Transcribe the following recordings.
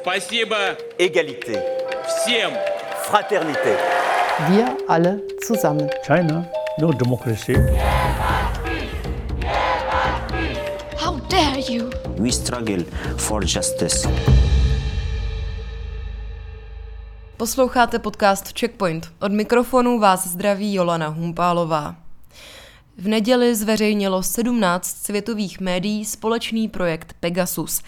Спасибо égalité, всем! fraternité. Wir alle zusammen. China, no democracy. How dare you! We struggle for justice. Posloucháte podcast Checkpoint. Od mikrofonu vás zdraví Jolana Humpálová. V neděli zveřejnilo 17 světových médií společný projekt Pegasus.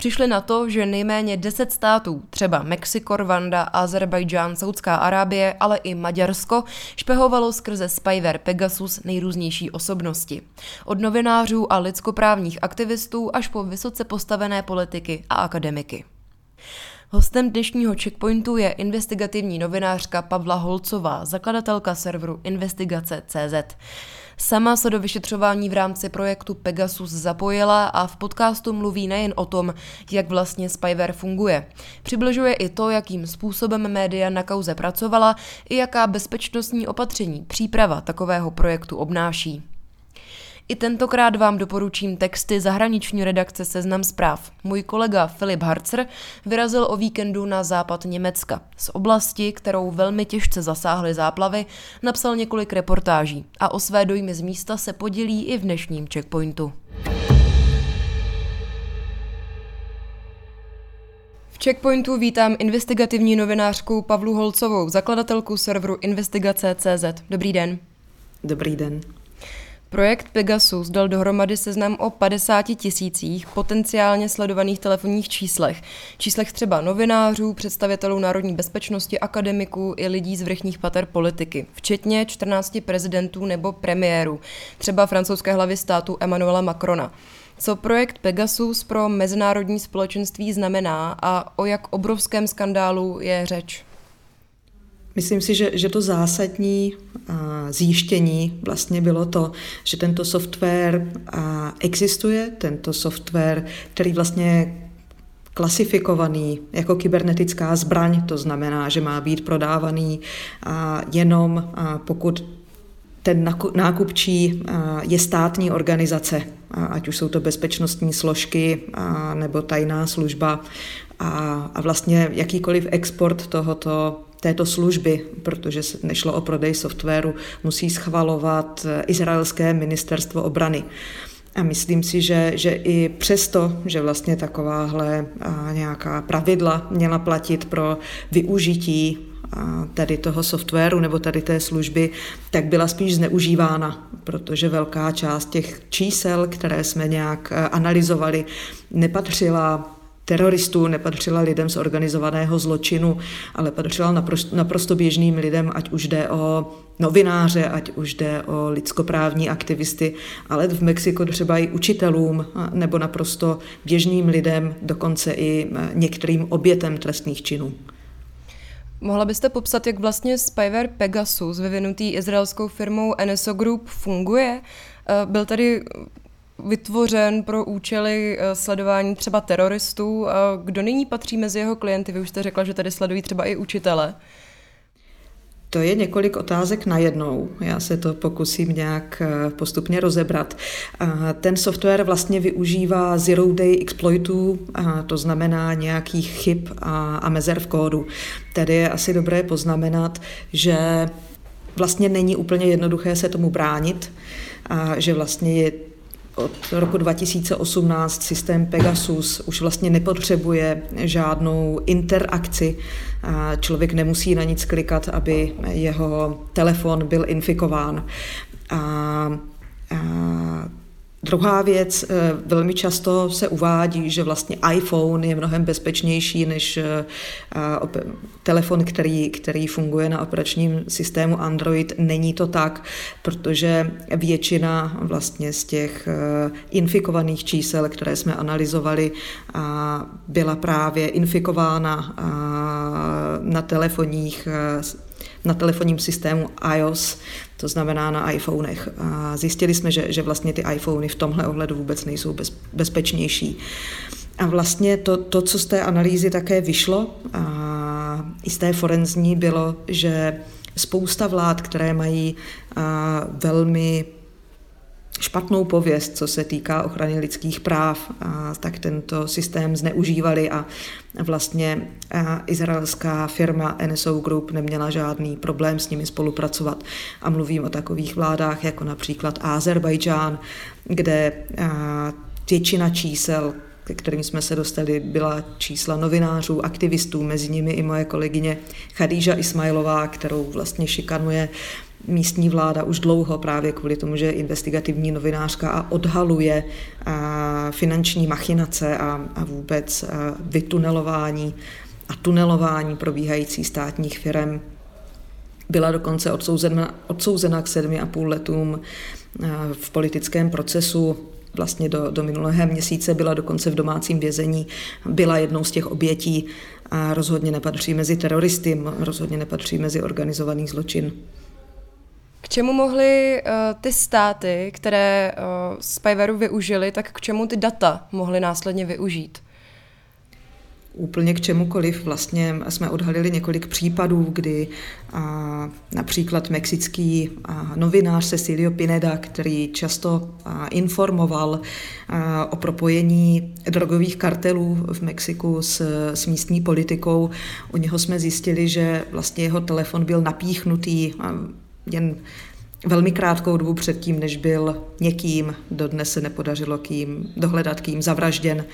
Přišli na to, že nejméně 10 států, třeba Mexiko, Rwanda, Azerbajdžán, Saudská Arábie, ale i Maďarsko, špehovalo skrze spyware Pegasus nejrůznější osobnosti. Od novinářů a lidskoprávních aktivistů až po vysoce postavené politiky a akademiky. Hostem dnešního checkpointu je investigativní novinářka Pavla Holcová, zakladatelka serveru Investigace.cz. Sama se do vyšetřování v rámci projektu Pegasus zapojila a v podcastu mluví nejen o tom, jak vlastně spyware funguje. Přibližuje i to, jakým způsobem média na kauze pracovala i jaká bezpečnostní opatření příprava takového projektu obnáší. I tentokrát vám doporučím texty zahraniční redakce Seznam zpráv. Můj kolega Filip Harcer vyrazil o víkendu na západ Německa. Z oblasti, kterou velmi těžce zasáhly záplavy, napsal několik reportáží a o své dojmy z místa se podělí i v dnešním checkpointu. V checkpointu vítám investigativní novinářku Pavlu Holcovou, zakladatelku serveru Investigace.cz. Dobrý den. Dobrý den. Projekt Pegasus dal dohromady seznam o 50 tisících potenciálně sledovaných telefonních číslech. Číslech třeba novinářů, představitelů národní bezpečnosti, akademiků i lidí z vrchních pater politiky, včetně 14 prezidentů nebo premiérů, třeba francouzské hlavy státu Emmanuela Macrona. Co projekt Pegasus pro mezinárodní společenství znamená a o jak obrovském skandálu je řeč? Myslím si, že, že to zásadní zjištění vlastně bylo to, že tento software existuje, tento software, který vlastně klasifikovaný jako kybernetická zbraň, to znamená, že má být prodávaný jenom pokud ten nákupčí je státní organizace, ať už jsou to bezpečnostní složky nebo tajná služba a vlastně jakýkoliv export tohoto této služby, protože se nešlo o prodej softwaru, musí schvalovat izraelské ministerstvo obrany. A myslím si, že, že i přesto, že vlastně takováhle nějaká pravidla měla platit pro využití tady toho softwaru nebo tady té služby, tak byla spíš zneužívána, protože velká část těch čísel, které jsme nějak analyzovali, nepatřila teroristů, nepatřila lidem z organizovaného zločinu, ale patřila naprosto, naprosto běžným lidem, ať už jde o novináře, ať už jde o lidskoprávní aktivisty, ale v Mexiku třeba i učitelům nebo naprosto běžným lidem, dokonce i některým obětem trestných činů. Mohla byste popsat, jak vlastně spyware Pegasus, vyvinutý izraelskou firmou NSO Group, funguje? Byl tady vytvořen pro účely eh, sledování třeba teroristů. Kdo nyní patří mezi jeho klienty? Vy už jste řekla, že tady sledují třeba i učitele. To je několik otázek na jednou. Já se to pokusím nějak eh, postupně rozebrat. Ten software vlastně využívá zero day exploitů, to znamená nějakých chyb a mezer v kódu. Tady je asi dobré poznamenat, že vlastně není úplně jednoduché se tomu bránit, a že vlastně je od roku 2018 systém Pegasus už vlastně nepotřebuje žádnou interakci. Člověk nemusí na nic klikat, aby jeho telefon byl infikován. A, a Druhá věc, eh, velmi často se uvádí, že vlastně iPhone je mnohem bezpečnější než eh, telefon, který, který funguje na operačním systému Android. Není to tak, protože většina vlastně z těch eh, infikovaných čísel, které jsme analyzovali, byla právě infikována na telefonních na telefonním systému iOS, to znamená na iPhonech. A zjistili jsme, že, že vlastně ty iPhony v tomhle ohledu vůbec nejsou bez, bezpečnější. A vlastně to, to, co z té analýzy také vyšlo, a i z té forenzní, bylo, že spousta vlád, které mají a, velmi špatnou pověst, co se týká ochrany lidských práv, a tak tento systém zneužívali a vlastně izraelská firma NSO Group neměla žádný problém s nimi spolupracovat. A mluvím o takových vládách jako například Azerbajdžán, kde většina čísel, ke kterým jsme se dostali, byla čísla novinářů, aktivistů, mezi nimi i moje kolegyně Khadíža Ismailová, kterou vlastně šikanuje místní vláda už dlouho právě kvůli tomu, že je investigativní novinářka a odhaluje finanční machinace a, a vůbec vytunelování a tunelování probíhající státních firm. Byla dokonce odsouzena, odsouzena k sedmi a půl letům v politickém procesu vlastně do, do minulého měsíce, byla dokonce v domácím vězení, byla jednou z těch obětí a rozhodně nepatří mezi teroristy, rozhodně nepatří mezi organizovaný zločin. Čemu mohly uh, ty státy, které uh, Spyveru využili, tak k čemu ty data mohly následně využít? úplně k čemukoliv. Vlastně jsme odhalili několik případů, kdy a, například mexický a, novinář Cecilio Pineda, který často a, informoval a, o propojení drogových kartelů v Mexiku s, s místní politikou, u něho jsme zjistili, že vlastně jeho telefon byl napíchnutý a, jen velmi krátkou dobu předtím, než byl někým, dodnes se nepodařilo kým dohledat, kým zavražděn,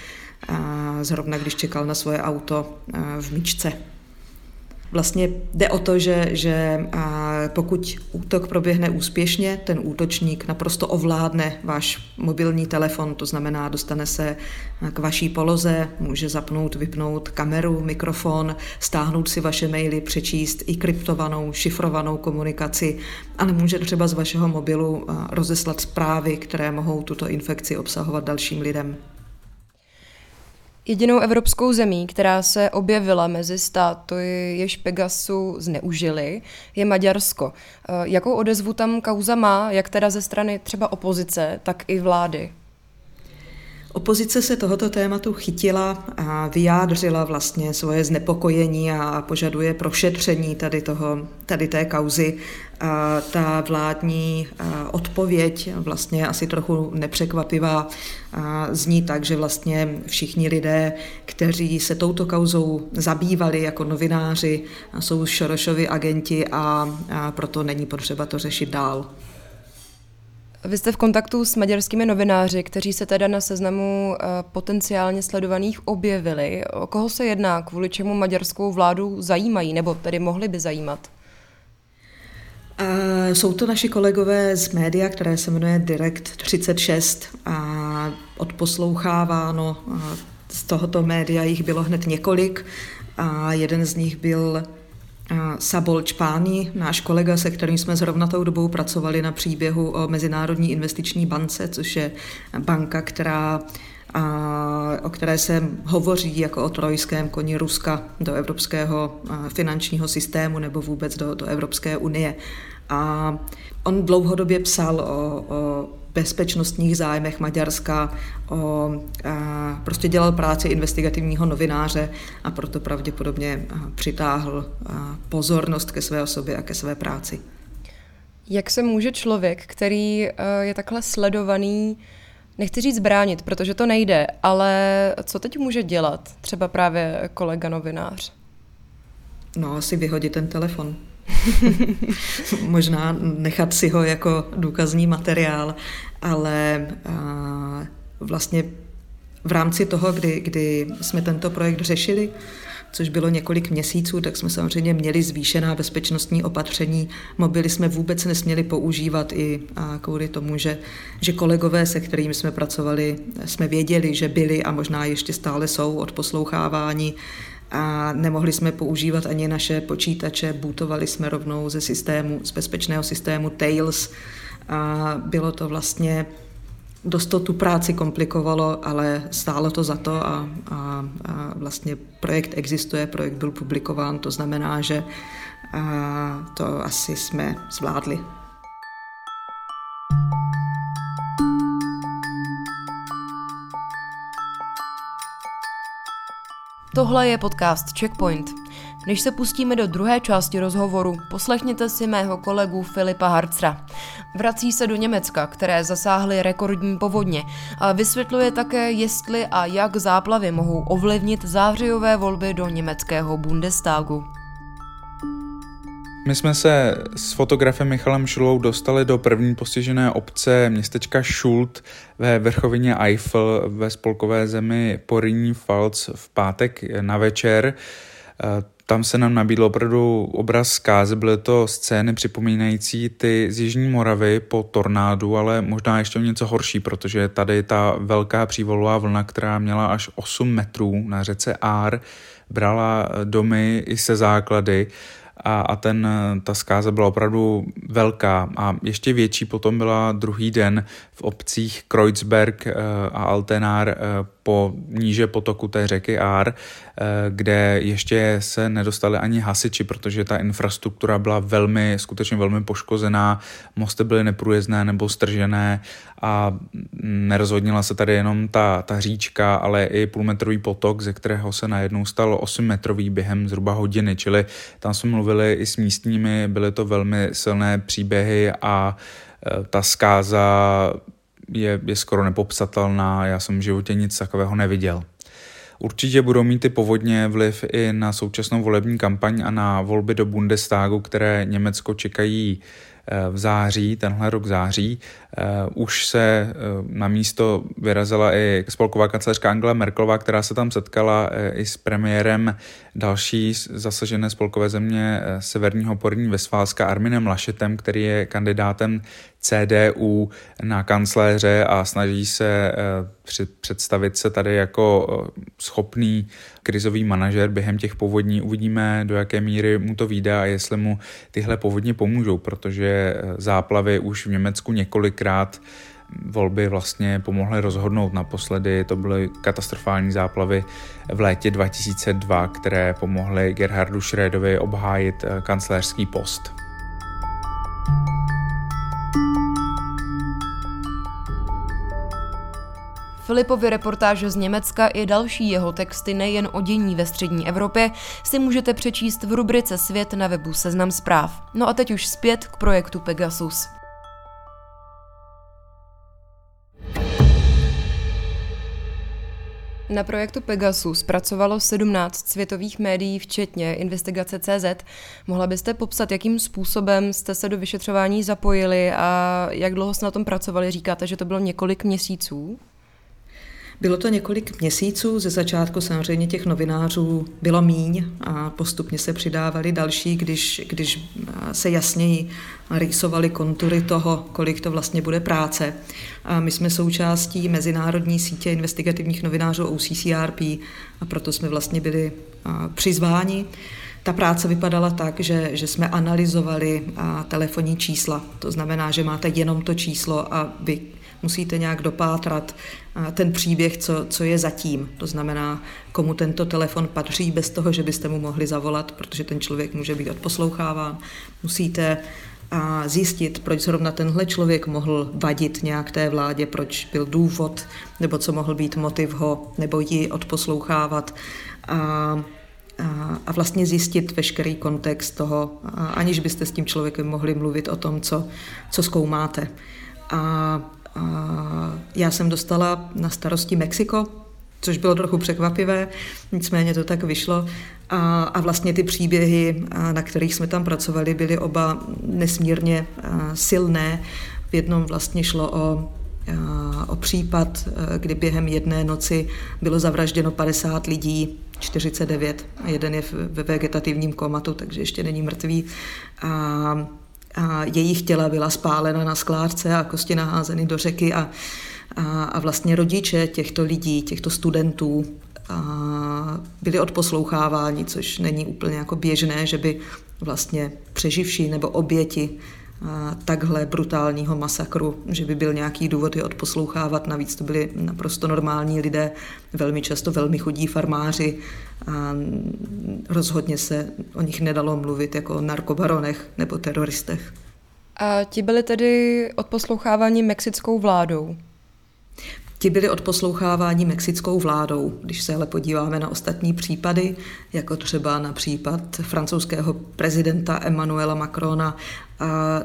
zrovna když čekal na svoje auto v míčce. Vlastně jde o to, že, že pokud útok proběhne úspěšně, ten útočník naprosto ovládne váš mobilní telefon, to znamená, dostane se k vaší poloze, může zapnout, vypnout kameru, mikrofon, stáhnout si vaše maily, přečíst i kryptovanou, šifrovanou komunikaci, ale může třeba z vašeho mobilu rozeslat zprávy, které mohou tuto infekci obsahovat dalším lidem. Jedinou evropskou zemí, která se objevila mezi státy, jež Pegasu zneužili, je Maďarsko. Eh, jakou odezvu tam kauza má, jak teda ze strany třeba opozice, tak i vlády? Opozice se tohoto tématu chytila a vyjádřila vlastně svoje znepokojení a požaduje prošetření tady, toho, tady té kauzy. A ta vládní odpověď vlastně asi trochu nepřekvapivá zní tak, že vlastně všichni lidé, kteří se touto kauzou zabývali jako novináři, jsou Šorošovi agenti a, a proto není potřeba to řešit dál. Vy jste v kontaktu s maďarskými novináři, kteří se teda na seznamu eh, potenciálně sledovaných objevili. O koho se jedná, kvůli čemu maďarskou vládu zajímají, nebo tedy mohli by zajímat? Eh, jsou to naši kolegové z média, které se jmenuje Direct 36 a odposloucháváno eh, z tohoto média jich bylo hned několik a jeden z nich byl Sabol Čpáni, náš kolega, se kterým jsme zrovna tou dobou pracovali na příběhu o Mezinárodní investiční bance, což je banka, která o které se hovoří jako o trojském koni Ruska do evropského finančního systému nebo vůbec do, do Evropské unie. A on dlouhodobě psal o, o bezpečnostních zájmech Maďarska, o, a, prostě dělal práci investigativního novináře a proto pravděpodobně přitáhl pozornost ke své osobě a ke své práci. Jak se může člověk, který je takhle sledovaný, nechci říct bránit, protože to nejde, ale co teď může dělat třeba právě kolega novinář? No, asi vyhodit ten telefon. Možná nechat si ho jako důkazní materiál, ale vlastně v rámci toho, kdy, kdy jsme tento projekt řešili, což bylo několik měsíců, tak jsme samozřejmě měli zvýšená bezpečnostní opatření. Mobily jsme vůbec nesměli používat i kvůli tomu, že, že kolegové, se kterými jsme pracovali, jsme věděli, že byli a možná ještě stále jsou od poslouchávání a nemohli jsme používat ani naše počítače, bootovali jsme rovnou ze systému, z bezpečného systému Tails a bylo to vlastně dost to tu práci komplikovalo, ale stálo to za to a, a, a vlastně projekt existuje, projekt byl publikován, to znamená, že a to asi jsme zvládli. Tohle je podcast Checkpoint. Než se pustíme do druhé části rozhovoru, poslechněte si mého kolegu Filipa Harcra. Vrací se do Německa, které zasáhly rekordní povodně a vysvětluje také, jestli a jak záplavy mohou ovlivnit zářijové volby do německého Bundestagu. My jsme se s fotografem Michalem Šulou dostali do první postižené obce městečka Schult ve vrchovině Eifel ve spolkové zemi Porinní Pfalz v pátek na večer. Tam se nám nabídl opravdu obraz zkázy, byly to scény připomínající ty z Jižní Moravy po tornádu, ale možná ještě něco horší, protože tady ta velká přívolová vlna, která měla až 8 metrů na řece Ár, brala domy i se základy a, a ten, ta zkáza byla opravdu velká. A ještě větší potom byla druhý den v obcích Kreuzberg eh, a Altenár eh, po níže potoku té řeky Ár, eh, kde ještě se nedostali ani hasiči, protože ta infrastruktura byla velmi, skutečně velmi poškozená, mosty byly neprůjezdné nebo stržené a nerozhodnila se tady jenom ta, ta říčka, ale i půlmetrový potok, ze kterého se najednou stal 8 metrový během zhruba hodiny, čili tam jsme mluvili i s místními, byly to velmi silné příběhy a e, ta zkáza je, je skoro nepopsatelná, já jsem v životě nic takového neviděl. Určitě budou mít ty povodně vliv i na současnou volební kampaň a na volby do Bundestagu, které Německo čekají e, v září, tenhle rok září. Uh, už se na místo vyrazila i spolková kancelářka Angela Merkelová, která se tam setkala i s premiérem další zasažené spolkové země Severního porní Vesfálska Arminem Lašetem, který je kandidátem CDU na kancléře a snaží se představit se tady jako schopný krizový manažer během těch povodní. Uvidíme, do jaké míry mu to vyjde a jestli mu tyhle povodně pomůžou, protože záplavy už v Německu několik tenkrát volby vlastně pomohly rozhodnout. Naposledy to byly katastrofální záplavy v létě 2002, které pomohly Gerhardu Schrödovi obhájit eh, kancléřský post. Filipovy reportáže z Německa i další jeho texty nejen o dění ve střední Evropě si můžete přečíst v rubrice Svět na webu Seznam zpráv. No a teď už zpět k projektu Pegasus. Na projektu Pegasus pracovalo 17 světových médií, včetně investigace CZ. Mohla byste popsat, jakým způsobem jste se do vyšetřování zapojili a jak dlouho jste na tom pracovali? Říkáte, že to bylo několik měsíců? Bylo to několik měsíců, ze začátku samozřejmě těch novinářů bylo míň a postupně se přidávali další, když, když se jasněji rýsovaly kontury toho, kolik to vlastně bude práce. A my jsme součástí mezinárodní sítě investigativních novinářů OCCRP a proto jsme vlastně byli přizváni. Ta práce vypadala tak, že, že jsme analyzovali telefonní čísla. To znamená, že máte jenom to číslo a vy musíte nějak dopátrat ten příběh, co, co je zatím. To znamená, komu tento telefon patří bez toho, že byste mu mohli zavolat, protože ten člověk může být odposloucháván. Musíte a zjistit, proč zrovna tenhle člověk mohl vadit nějak té vládě, proč byl důvod, nebo co mohl být motiv ho nebo ji odposlouchávat. A, a, a vlastně zjistit veškerý kontext toho, aniž byste s tím člověkem mohli mluvit o tom, co, co zkoumáte. A já jsem dostala na starosti Mexiko, což bylo trochu překvapivé, nicméně to tak vyšlo. A, a vlastně ty příběhy, na kterých jsme tam pracovali, byly oba nesmírně silné. V jednom vlastně šlo o o případ, kdy během jedné noci bylo zavražděno 50 lidí, 49, jeden je ve vegetativním komatu, takže ještě není mrtvý. A, a jejich těla byla spálena na skládce a kosti naházeny do řeky a, a, a vlastně rodiče těchto lidí, těchto studentů a byli odposloucháváni, což není úplně jako běžné, že by vlastně přeživší nebo oběti takhle brutálního masakru, že by byl nějaký důvod je odposlouchávat. Navíc to byli naprosto normální lidé, velmi často velmi chudí farmáři a rozhodně se o nich nedalo mluvit jako o narkobaronech nebo teroristech. A ti byli tedy odposloucháváni mexickou vládou? Ti byli odposloucháváni mexickou vládou. Když se ale podíváme na ostatní případy, jako třeba na případ francouzského prezidenta Emmanuela Macrona,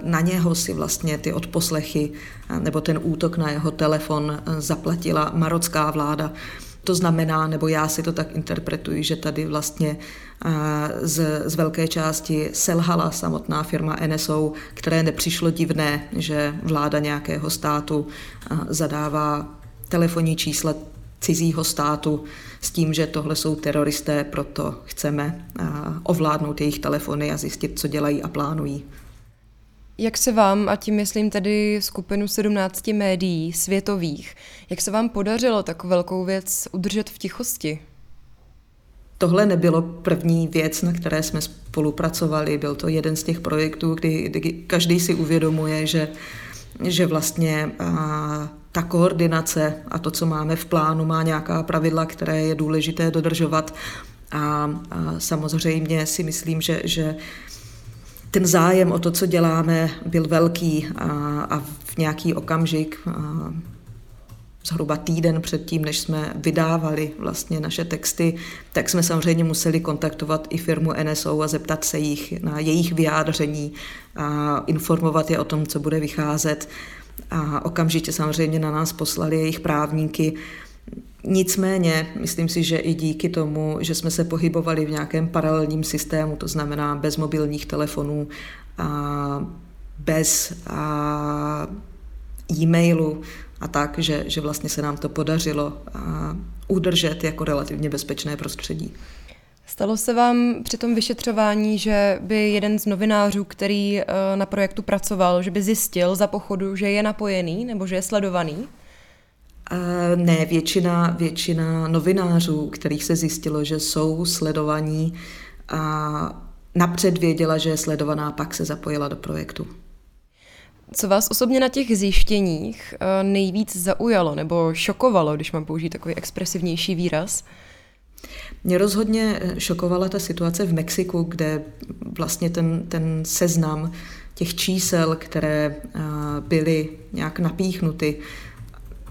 na něho si vlastně ty odposlechy nebo ten útok na jeho telefon zaplatila marocká vláda. To znamená, nebo já si to tak interpretuji, že tady vlastně z, z velké části selhala samotná firma NSO, které nepřišlo divné, že vláda nějakého státu zadává telefonní čísla cizího státu s tím, že tohle jsou teroristé, proto chceme ovládnout jejich telefony a zjistit, co dělají a plánují. Jak se vám, a tím myslím tedy skupinu 17 médií světových, jak se vám podařilo takovou velkou věc udržet v tichosti? Tohle nebylo první věc, na které jsme spolupracovali. Byl to jeden z těch projektů, kdy, kdy každý si uvědomuje, že, že vlastně ta koordinace a to, co máme v plánu, má nějaká pravidla, které je důležité dodržovat. A, a samozřejmě si myslím, že, že ten zájem o to, co děláme, byl velký a, a v nějaký okamžik, a zhruba týden předtím, než jsme vydávali vlastně naše texty, tak jsme samozřejmě museli kontaktovat i firmu NSO a zeptat se jich na jejich vyjádření a informovat je o tom, co bude vycházet. A okamžitě samozřejmě na nás poslali jejich právníky, Nicméně, myslím si, že i díky tomu, že jsme se pohybovali v nějakém paralelním systému, to znamená bez mobilních telefonů, a bez a e-mailu a tak, že, že vlastně se nám to podařilo udržet jako relativně bezpečné prostředí. Stalo se vám při tom vyšetřování, že by jeden z novinářů, který eh, na projektu pracoval, že by zjistil za pochodu, že je napojený nebo že je sledovaný? Ne, většina, většina novinářů, kterých se zjistilo, že jsou sledovaní, a napřed věděla, že je sledovaná, pak se zapojila do projektu. Co vás osobně na těch zjištěních eh, nejvíc zaujalo nebo šokovalo, když mám použít takový expresivnější výraz? Mě rozhodně eh, šokovala ta situace v Mexiku, kde vlastně ten, ten seznam těch čísel, které eh, byly nějak napíchnuty,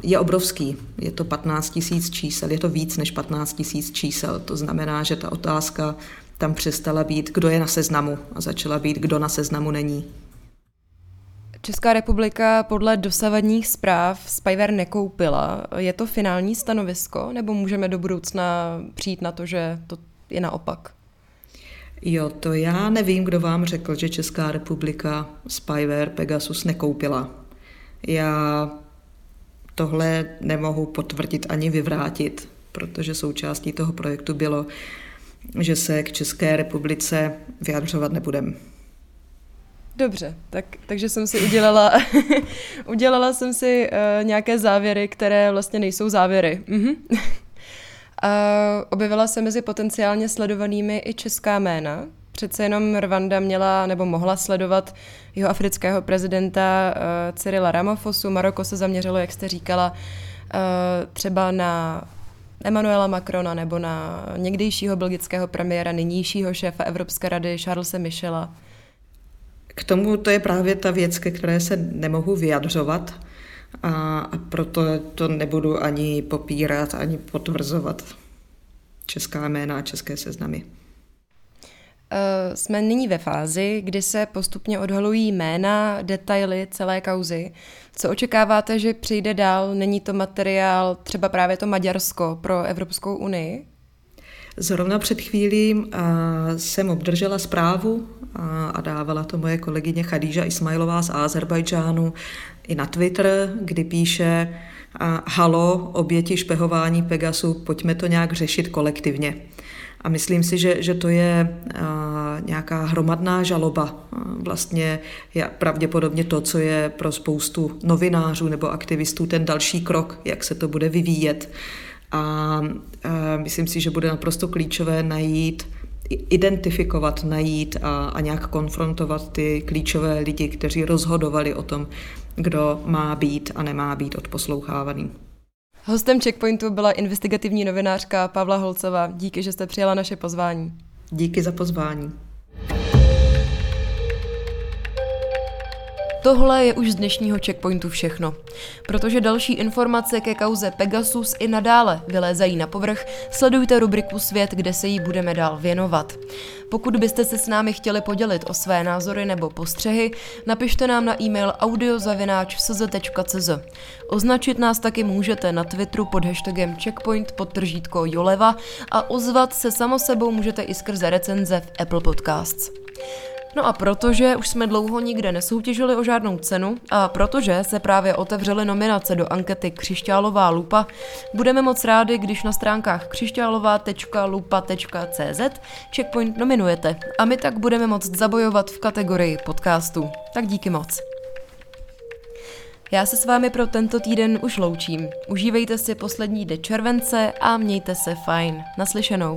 je obrovský. Je to 15 tisíc čísel, je to víc než 15 tisíc čísel. To znamená, že ta otázka tam přestala být, kdo je na seznamu a začala být, kdo na seznamu není. Česká republika podle dosavadních zpráv Spyver nekoupila. Je to finální stanovisko, nebo můžeme do budoucna přijít na to, že to je naopak? Jo, to já nevím, kdo vám řekl, že Česká republika Spyware Pegasus nekoupila. Já tohle nemohu potvrdit ani vyvrátit, protože součástí toho projektu bylo, že se k České republice vyjadřovat nebudem. Dobře, tak, takže jsem si udělala, udělala jsem si uh, nějaké závěry, které vlastně nejsou závěry. Mhm. uh, objevila se mezi potenciálně sledovanými i česká jména. Přece jenom Rwanda měla nebo mohla sledovat jeho afrického prezidenta uh, Cyrila Ramaphosu. Maroko se zaměřilo, jak jste říkala, uh, třeba na Emmanuela Macrona nebo na někdejšího belgického premiéra, nynějšího šéfa Evropské rady Charlesa Michela. K tomu to je právě ta věc, ke které se nemohu vyjadřovat a, a proto to nebudu ani popírat, ani potvrzovat česká jména a české seznamy. Uh, jsme nyní ve fázi, kdy se postupně odhalují jména, detaily celé kauzy. Co očekáváte, že přijde dál? Není to materiál třeba právě to Maďarsko pro Evropskou unii? Zrovna před chvílí jsem obdržela zprávu a dávala to moje kolegyně Chadíža Ismailová z Azerbajdžánu, i na Twitter, kdy píše halo, oběti špehování Pegasu, pojďme to nějak řešit kolektivně. A myslím si, že, že to je nějaká hromadná žaloba. Vlastně je pravděpodobně to, co je pro spoustu novinářů nebo aktivistů ten další krok, jak se to bude vyvíjet. A myslím si, že bude naprosto klíčové najít identifikovat, najít a, a nějak konfrontovat ty klíčové lidi, kteří rozhodovali o tom, kdo má být a nemá být odposlouchávaný. Hostem Checkpointu byla investigativní novinářka Pavla Holcová. Díky, že jste přijala naše pozvání. Díky za pozvání. Tohle je už z dnešního checkpointu všechno. Protože další informace ke kauze Pegasus i nadále vylézají na povrch, sledujte rubriku Svět, kde se jí budeme dál věnovat. Pokud byste se s námi chtěli podělit o své názory nebo postřehy, napište nám na e-mail audiozavináč.cz. Označit nás taky můžete na Twitteru pod hashtagem checkpoint podtržítko Joleva a ozvat se samo sebou můžete i skrze recenze v Apple Podcasts. No a protože už jsme dlouho nikde nesoutěžili o žádnou cenu a protože se právě otevřely nominace do ankety Křišťálová lupa, budeme moc rádi, když na stránkách křišťálová.lupa.cz Checkpoint nominujete a my tak budeme moct zabojovat v kategorii podcastu. Tak díky moc. Já se s vámi pro tento týden už loučím. Užívejte si poslední dny července a mějte se fajn. Naslyšenou.